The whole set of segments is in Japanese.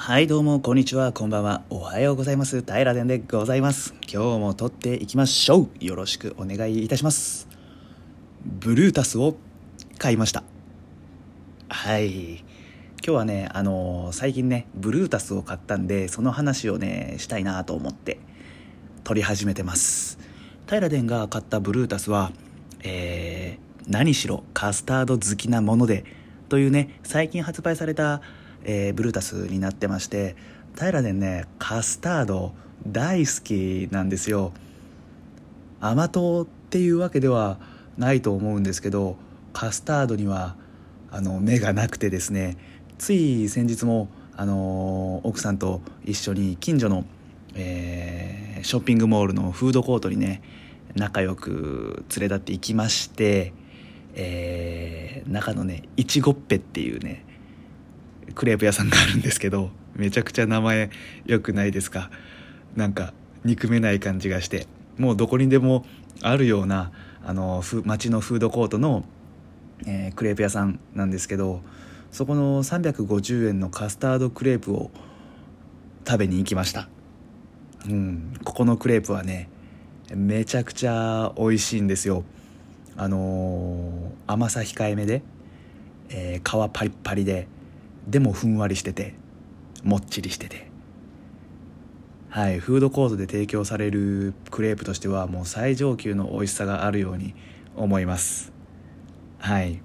はいどうもこんにちは。こんばんは。おはようございます。平田でございます。今日も撮っていきましょう。よろしくお願いいたします。ブルータスを買いました。はい。今日はねあのー最近ねブルータスを買ったんでその話をねしたいなと思って撮り始めてます。平田が買ったブルータスはえー何しろカスタード好きなものでというね最近発売された、えーブルータスになってまして平田ねカスタード大好きなんですよ。甘党っていうわけではないと思うんですけどカスタードにはあの目がなくてですねつい先日もあの奥さんと一緒に近所の、えーショッピングモールのフードコートにね仲良く連れ立って行きまして、えー中のねいちごっぺっていうねクレープ屋さんがあるんですけどめちゃくちゃ名前良くないですか？なんか憎めない感じがして。もうどこにでもあるようなあのふ街のフードコートの、えークレープ屋さんなんですけどそこの350円のカスタードクレープを食べに行きました。うん。ここのクレープはねめちゃくちゃ美味しいんですよ。あのー甘さ控えめで、えー皮パリッパリででもふんわりしててもっちりしてて。はいフードコートで提供されるクレープとしてはもう最上級の美味しさがあるように思います。はい。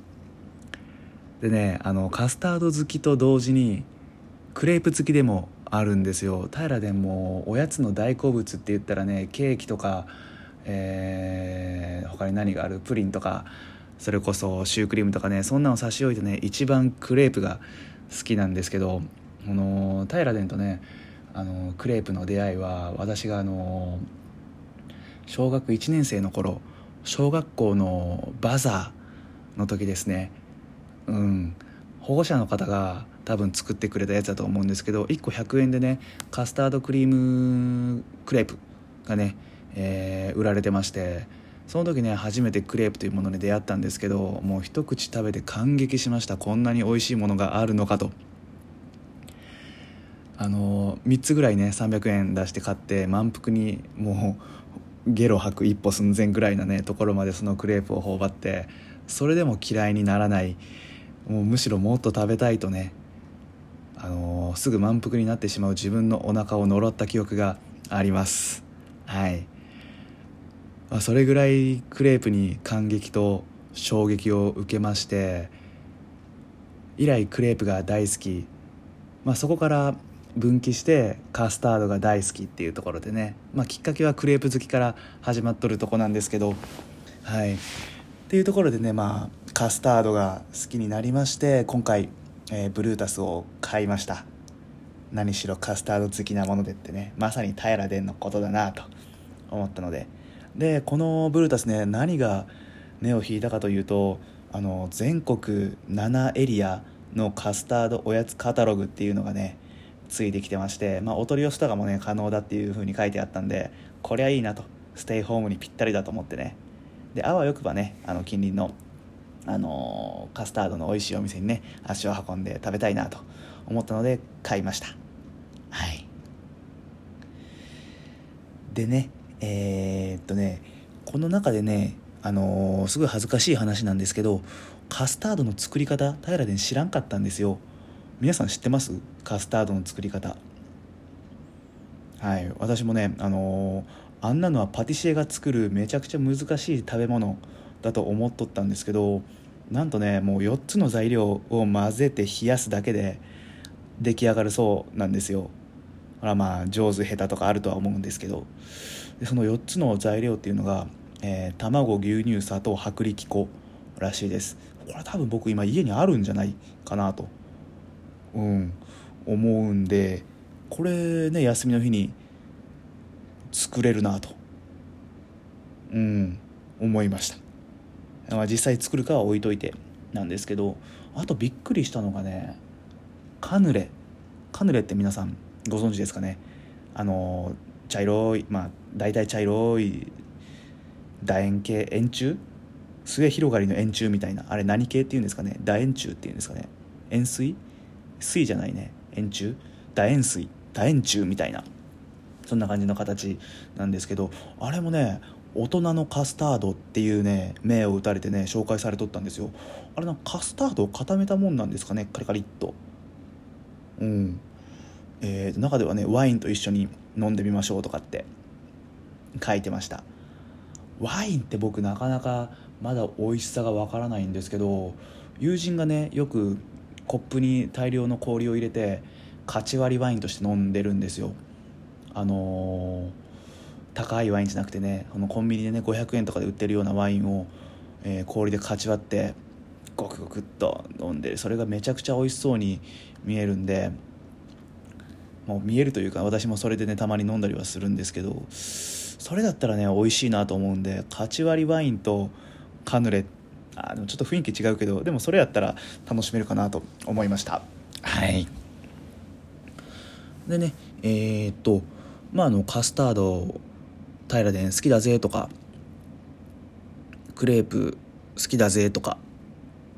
でねあのカスタード好きと同時にクレープ好きでもあるんですよ。平でもおやつの大好物って言ったらねケーキとか、えー他に何がある？プリンとかそれこそシュークリームとかねそんなの差し置いてね一番クレープが好きなんですけどあの平殿とねあのクレープの出会いは私があの小学1年生の頃小学校のバザーの時ですね。うん。保護者の方が多分作ってくれたやつだと思うんですけど1個100円でねカスタードクリームクレープがね、えー売られてましてその時ね初めてクレープというものに出会ったんですけどもう一口食べて感激しました。こんなに美味しいものがあるのかと。あの3つぐらいね300円出して買って満腹にもうゲロ吐く一歩寸前ぐらいなねところまでそのクレープを頬張ってそれでも嫌いにならない。もうむしろもっと食べたいとねあのすぐ満腹になってしまう自分のお腹を呪った記憶があります。はい、まあ、それぐらいクレープに感激と衝撃を受けまして以来クレープが大好き、まあ、そこから分岐してカスタードが大好きっていうところでね、まあ、きっかけはクレープ好きから始まっとるとこなんですけど。はい。っていうところでねまあカスタードが好きになりまして今回、えーブルータスを買いました。何しろカスタード好きなものでってねまさに平殿のことだなと思ったので。でこのブルータスね何が目を引いたかというとあの全国7エリアのカスタードおやつカタログっていうのがねついてきてまして、まあ、お取り寄せとかもね可能だっていう風に書いてあったんでこりゃいいなと。ステイホームにぴったりだと思ってね。であわよくばねあの近隣の、あのーカスタードの美味しいお店にね足を運んで食べたいなと思ったので買いました。はい。でねえーっとねこの中でねあのーすごい恥ずかしい話なんですけどカスタードの作り方平で知らんかったんですよ。皆さん知ってます？カスタードの作り方。はい私もねあのーあんなのはパティシエが作るめちゃくちゃ難しい食べ物だと思っとったんですけどなんとねもう4つの材料を混ぜて冷やすだけで出来上がるそうなんですよ。ほらまあ上手下手とかあるとは思うんですけど。でその4つの材料っていうのが、えー卵牛乳砂糖薄力粉らしいです。これ多分僕今家にあるんじゃないかなとうん思うんでこれね休みの日に作れるなとうん思いました、まあ、実際作るかは置いといてなんですけどあとびっくりしたのがねカヌレ。カヌレって皆さんご存知ですかね？あの茶色いまあ大体茶色い楕円形円柱？末広がりの円柱みたいなあれ何系っていうんですかね？楕円柱っていうんですかね？円錐？錐じゃないね。円柱？楕円錐？楕円柱みたいな。そんな感じの形なんですけどあれもね大人のカスタードっていうね銘を打たれてね紹介されとったんですよ。あれなカスタードを固めたもんなんですかね？カリカリっと。うん。えー、中ではねワインと一緒に飲んでみましょうとかって書いてました。ワインって僕なかなかまだ美味しさがわからないんですけど友人がねよくコップに大量の氷を入れてカチ割りワインとして飲んでるんですよ。あのー、高いワインじゃなくてねこのコンビニでね500円とかで売ってるようなワインを、えー、氷でかち割ってゴクゴクっと飲んでそれがめちゃくちゃ美味しそうに見えるんでもう見えるというか私もそれでねたまに飲んだりはするんですけどそれだったらね美味しいなと思うんでカチ割りワインとカヌレあでもちょっと雰囲気違うけどでもそれやったら楽しめるかなと思いました。はい。でねえー、っとまああのカスタード平で好きだぜとかクレープ好きだぜとか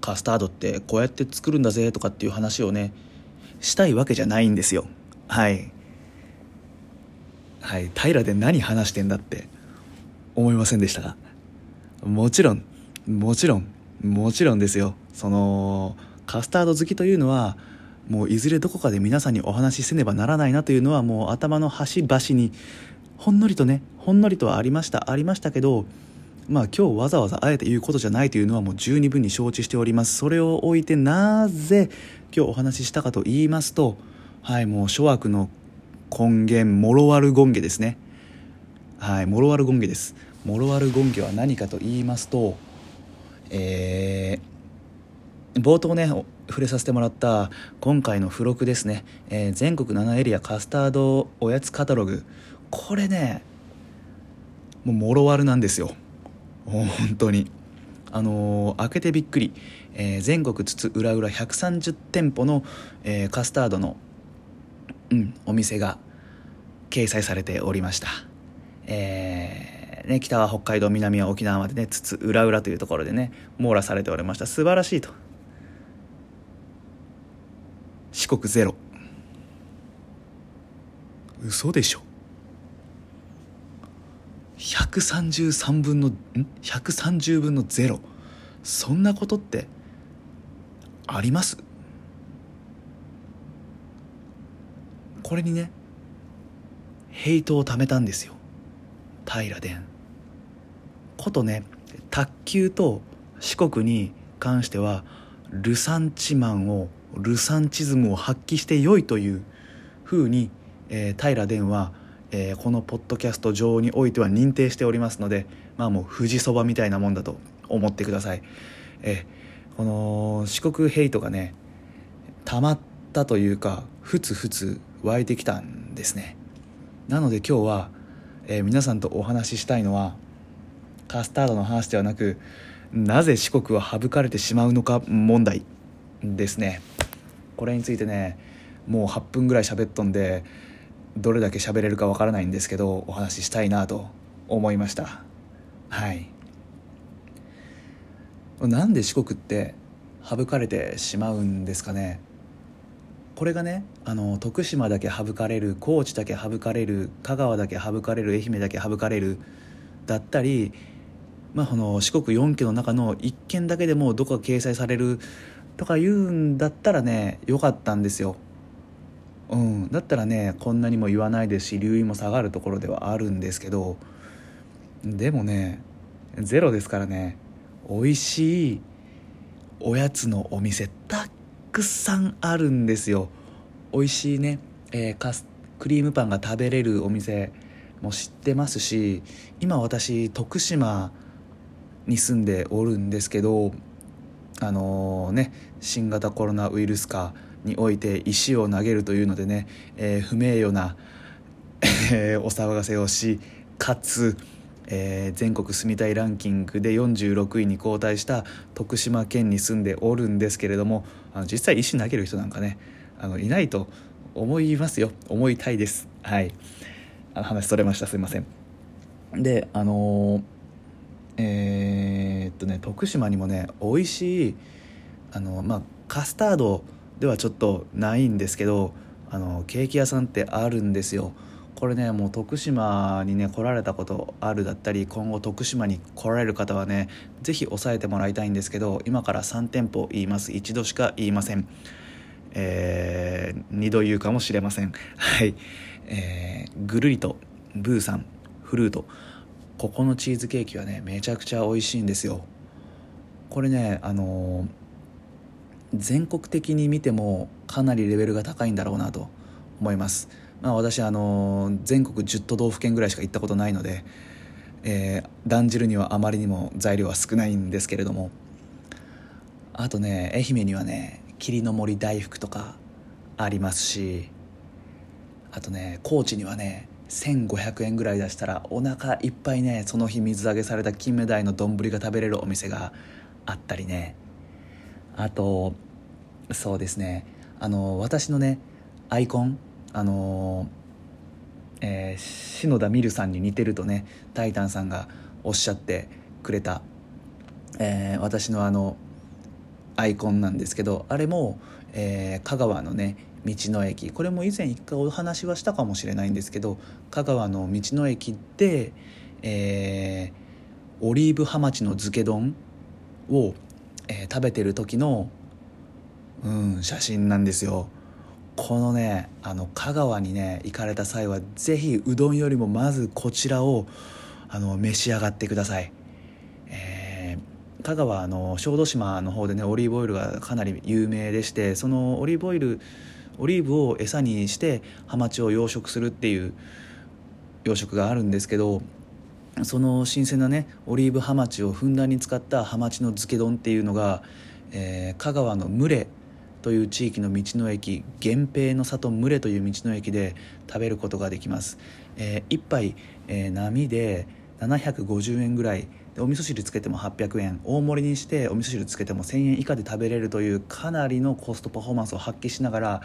カスタードってこうやって作るんだぜとかっていう話をねしたいわけじゃないんですよ。はい。はい平で何話してんだって思いませんでしたか？もちろんもちろんもちろんですよ。そのカスタード好きというのはもういずれどこかで皆さんにお話しせねばならないなというのはもう頭の端々にほんのりとねほんのりとはありましたありましたけどまあ今日わざわざあえて言うことじゃないというのはもう十二分に承知しております。それを置いてなぜ今日お話ししたかと言いますとはいもう諸悪の根源モロワルゴンゲですね。はいモロワルゴンゲです。モロワルゴンゲは何かと言いますとえー、冒頭ね触れさせてもらった今回の付録ですね、えー、全国7エリアカスタードおやつカタログ。これねもうもろ悪なんですよ。本当に。あのー、開けてびっくり、えー、全国津々浦々130店舗の、えー、カスタードの、うん、お店が掲載されておりました。えー、ね、北は北海道南は沖縄までね津々浦々というところでね網羅されておりました。素晴らしいと。四国ゼロ。嘘でしょ。133分のん？130分の0そんなことってあります？これにねヘイトをためたんですよ。平殿ことね卓球と四国に関してはルサンチマンをルサンチズムを発揮してよいというふうに、えー、平殿はえー、このポッドキャスト上においては認定しておりますのでまあもう富士そばみたいなもんだと思ってください、えー、この四国ヘイトがねたまったというかふつふつ湧いてきたんですね。なので今日は、えー、皆さんとお話ししたいのはカスタードの話ではなくなぜ四国は省かれてしまうのか問題ですね。これについてねもう8分ぐらい喋っとんでどれだけ喋れるかわからないんですけどお話ししたいなと思いました。はい。なんで四国って省かれてしまうんですかね。これがねあの徳島だけ省かれる高知だけ省かれる香川だけ省かれる愛媛だけ省かれるだったり、まあ、この四国4県の中の1県だけでもどこか掲載されるとか言うんだったらねよかったんですよ。うん、だったらねこんなにも言わないですし留意も下がるところではあるんですけどでもねゼロですからね美味しいおやつのお店たくさんあるんですよ。美味しいね、えー、カスクリームパンが食べれるお店も知ってますし今私徳島に住んでおるんですけどあのー、ね新型コロナウイルス化において石を投げるというのでね、えー、不名誉な、お騒がせをしかつ、えー、全国住みたいランキングで46位に後退した徳島県に住んでおるんですけれどもあの実際石投げる人なんかねあのいないと思いますよ。思いたいです。はい。あの話それました。すいません。であのえー、っとね徳島にもね美味しいあのまあカスタードではちょっとないんですけどあのケーキ屋さんってあるんですよ。これねもう徳島にね来られたことあるだったり今後徳島に来られる方はね是非押さえてもらいたいんですけど今から3店舗言います。一度しか言いません。えー、2度言うかもしれません。はい。えー、ぐるりとブーさんフルート。ここのチーズケーキはねめちゃくちゃ美味しいんですよ。これねあのー、全国的に見てもかなりレベルが高いんだろうなと思います。まあ私あの、全国10都道府県ぐらいしか行ったことないので、えー、断じるにはあまりにも材料は少ないんですけれどもあとね愛媛にはね霧の森大福とかありますしあとね高知にはね1500円ぐらい出したらお腹いっぱいねその日水揚げされた金目鯛の丼が食べれるお店があったりね。あとそうですね。あの私のねアイコンあのえー、篠田美瑠さんに似てるとねタイタンさんがおっしゃってくれた、えー、私のあのアイコンなんですけどあれも、えー、香川のね道の駅これも以前一回お話はしたかもしれないんですけど香川の道の駅で、えー、オリーブハマチの漬け丼を、えー、食べてる時の、うん、写真なんですよ。このねあの香川にね行かれた際は是非うどんよりもまずこちらをあの召し上がってください。えー、香川の小豆島の方でねオリーブオイルがかなり有名でしてそのオリーブオイルオリーブを餌にしてハマチを養殖するっていう養殖があるんですけどその新鮮なねオリーブハマチをふんだんに使ったハマチの漬け丼っていうのが、えー、香川の牟礼という地域の道の駅源平の里牟礼という道の駅で食べることができます、えー、1杯、えー、波で750円ぐらい。お味噌汁つけても800円。大盛りにしてお味噌汁つけても1000円以下で食べれるというかなりのコストパフォーマンスを発揮しながら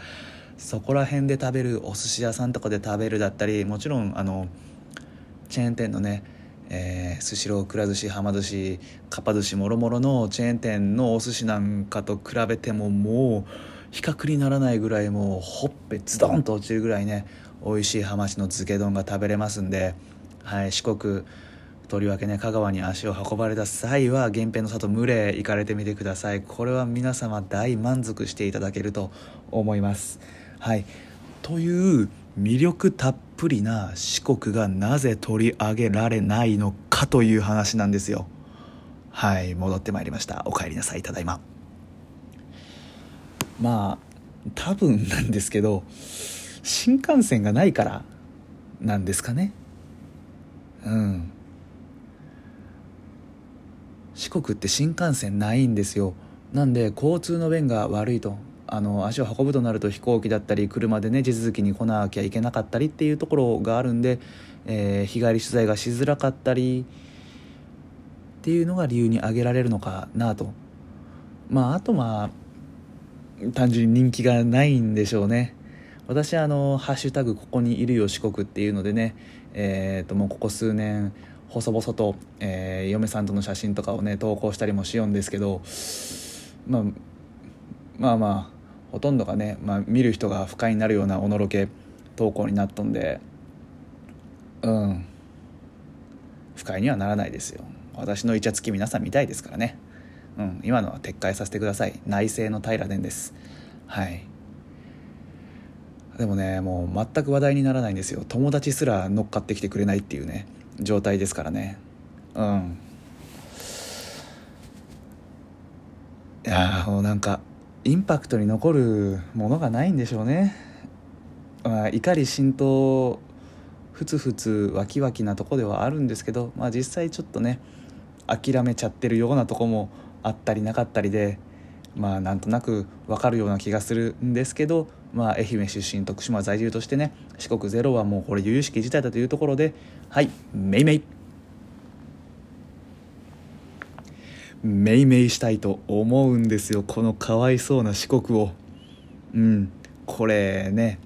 そこら辺で食べるお寿司屋さんとかで食べるだったりもちろんあのチェーン店のねえー、スシローくら寿司はま寿司かっぱ寿司もろもろのチェーン店のお寿司なんかと比べてももう比較にならないぐらいもうほっぺズドンと落ちるぐらいね美味しいハマチの漬け丼が食べれますんで、はい、四国とりわけね香川に足を運ばれた際は源平の里群れ行かれてみてください。これは皆様大満足していただけると思います。はい。という魅力たっぷりな四国がなぜ取り上げられないのかという話なんですよ。はい戻ってまいりました。お帰りなさい。ただいま。まあ多分なんですけど新幹線がないからなんですかね。うん。四国って新幹線ないんですよ。なんで交通の便が悪いと。あの足を運ぶとなると飛行機だったり車でね地続きに来なきゃいけなかったりっていうところがあるんで、えー、日帰り取材がしづらかったりっていうのが理由に挙げられるのかなと。まああとまあ単純に人気がないんでしょうね。私あの「ハッシュタグここにいるよ四国」っていうのでねえー、ともうここ数年細々と、えー、嫁さんとの写真とかをね投稿したりもしようんですけど、まあ、まあまあほとんどがね、まあ、見る人が不快になるようなおのろけ投稿になっとんでうん。不快にはならないですよ。私のイチャつき皆さん見たいですからね。うん。今のは撤回させてください。内政の平殿です。はい。でもねもう全く話題にならないんですよ。友達すら乗っかってきてくれないっていうね状態ですからね。うん。いやもうなんかインパクトに残るものがないんでしょうね、まあ、怒り浸透ふつふつわきわきなとこではあるんですけど、まあ、実際ちょっとね諦めちゃってるようなとこもあったりなかったりでまあなんとなくわかるような気がするんですけど、まあ、愛媛出身徳島在住としてね四国ゼロはもうこれ由々しき事態だというところではいめいめい。めいめいしたいと思うんですよ。このかわいそうな四国を。うん。これね。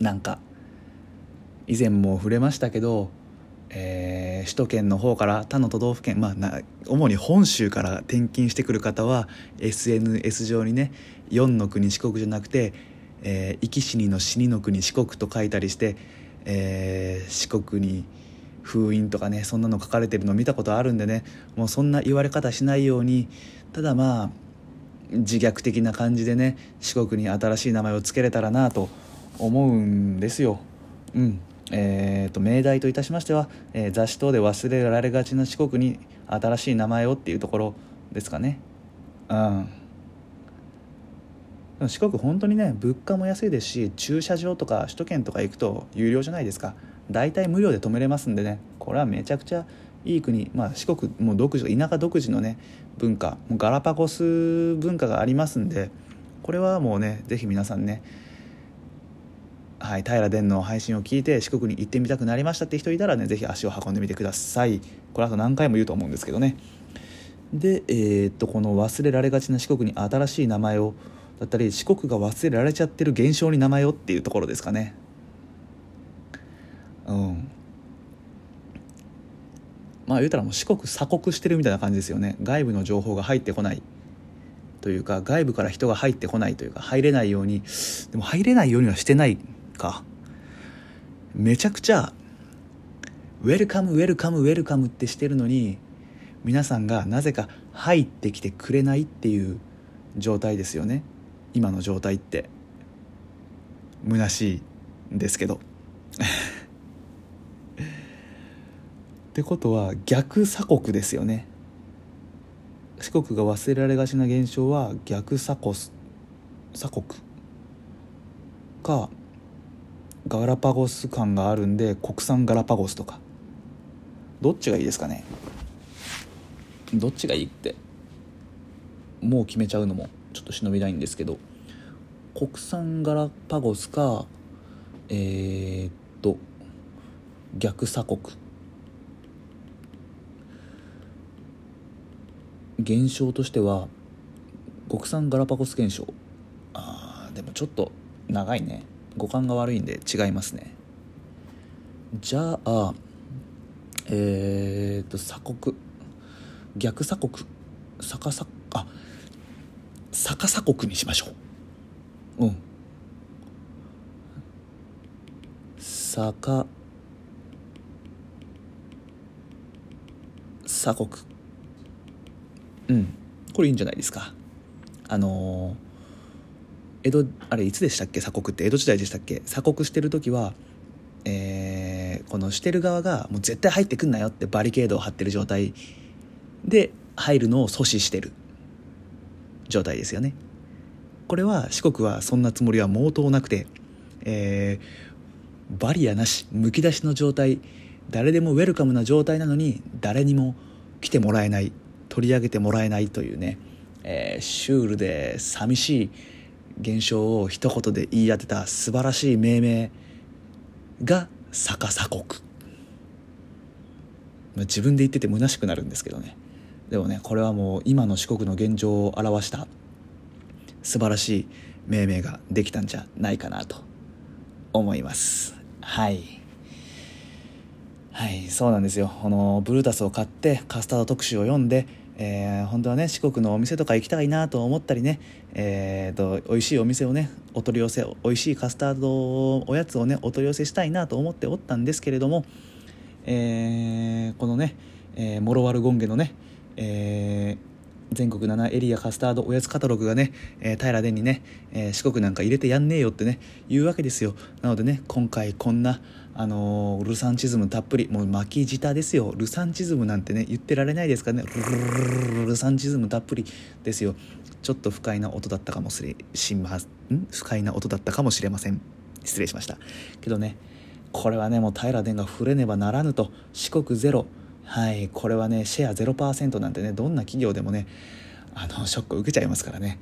なんか以前も触れましたけど、えー、首都圏の方から他の都道府県まあな主に本州から転勤してくる方は SNS 上にね4の国四国じゃなくて、えー、生き死にの死にの国四国と書いたりして、えー、四国に封印とかねそんなの書かれてるの見たことあるんでねもうそんな言われ方しないようにただまあ自虐的な感じでね四国に新しい名前を付けれたらなと思うんですよ。うんえーと、命題といたしましては、えー、雑誌等で忘れられがちな四国に新しい名前をっていうところですかね。うん四国本当にね物価も安いですし駐車場とか首都圏とか行くと有料じゃないですか大体無料で止めれますんでね。これはめちゃくちゃいい国、まあ、四国もう独自田舎独自のね文化。ガラパゴス文化がありますんで。これはもうね是非皆さんねはい、平殿の配信を聞いて四国に行ってみたくなりましたって人いたらね是非足を運んでみてください。これあと何回も言うと思うんですけどね。で、えー、っとこの忘れられがちな四国に新しい名前をだったり四国が忘れられちゃってる現象に名前をっていうところですかね。うん。まあ言うたらもう四国鎖国してるみたいな感じですよね。外部の情報が入ってこないというか外部から人が入ってこないというか入れないようにでも入れないようにはしてないか。めちゃくちゃウェルカムウェルカムウェルカムってしてるのに皆さんがなぜか入ってきてくれないっていう状態ですよね。今の状態って。虚しいんですけど。ってことは逆鎖国ですよね。四国が忘れられがちな現象は逆鎖国鎖国。かガラパゴス感があるんで国産ガラパゴスとか。どっちがいいですかね。どっちがいいってもう決めちゃうのもちょっと忍びないんですけど。国産ガラパゴスかえー、っと逆鎖国。現象としては国産ガラパゴス現象。あーでもちょっと長いね。五感が悪いんで違いますね。じゃあえー、っと鎖国。逆鎖国。逆さあ逆鎖国にしましょう。うん。逆鎖国。うん。これいいんじゃないですか。あのー江戸あれいつでしたっけ？鎖国って江戸時代でしたっけ？鎖国してる時は、えー、このしてる側がもう絶対入ってくんなよってバリケードを張ってる状態。で入るのを阻止してる。状態ですよね。これは四国はそんなつもりは毛頭なくて、えー、バリアなしむき出しの状態誰でもウェルカムな状態なのに誰にも来てもらえない。取り上げてもらえないというね、えー、シュールで寂しい現象を一言で言い当てた素晴らしい命名が逆鎖国。自分で言ってて虚しくなるんですけどね。でもねこれはもう今の四国の現状を表した素晴らしい命名ができたんじゃないかなと思います。はい。はいそうなんですよ。このブルータスを買ってカスタード特集を読んでえー、本当はね四国のお店とか行きたいなと思ったりね、えーと、美味しいお店をねお取り寄せ美味しいカスタードおやつをねお取り寄せしたいなと思っておったんですけれども、えー、このね、えー、モロワルゴンゲのね、えー全国7エリアカスタードおやつカタログがね、えー、平殿にね、えー、四国なんか入れてやんねえよってね言うわけですよ。なのでね今回こんなあのー、ルサンチズムたっぷりもう巻き舌ですよ。ルサンチズムなんてね言ってられないですかね。ルサンチズムたっぷりですよちょっと不快な音だったかもしれしまん不快な音だったかもしれません失礼しましたけどねこれはねもう平殿が触れねばならぬと四国ゼロはいこれはねシェア0%なんてねどんな企業でもねあのショックを受けちゃいますからね。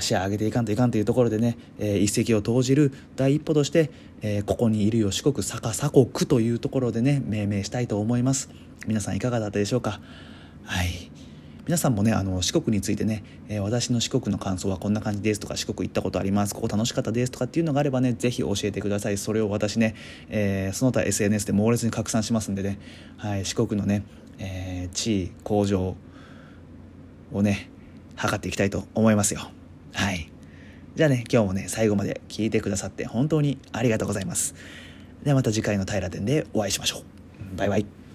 シェア上げていかんといかんというところでね、えー、一石を投じる第一歩として、えー、ここにいるよ四国坂鎖国というところでね命名したいと思います。皆さんいかがだったでしょうか？はい。皆さんもねあの四国についてね、えー、私の四国の感想はこんな感じですとか四国行ったことありますここ楽しかったですとかっていうのがあればねぜひ教えてくださいそれを私ね、えー、その他 SNS で猛烈に拡散しますんでね、はい、四国のね、えー、地位向上をね測っていきたいと思いますよはいじゃあね、今日もね、最後まで聞いてくださって本当にありがとうございます。ではまた次回の平店でお会いしましょう。バイバイ。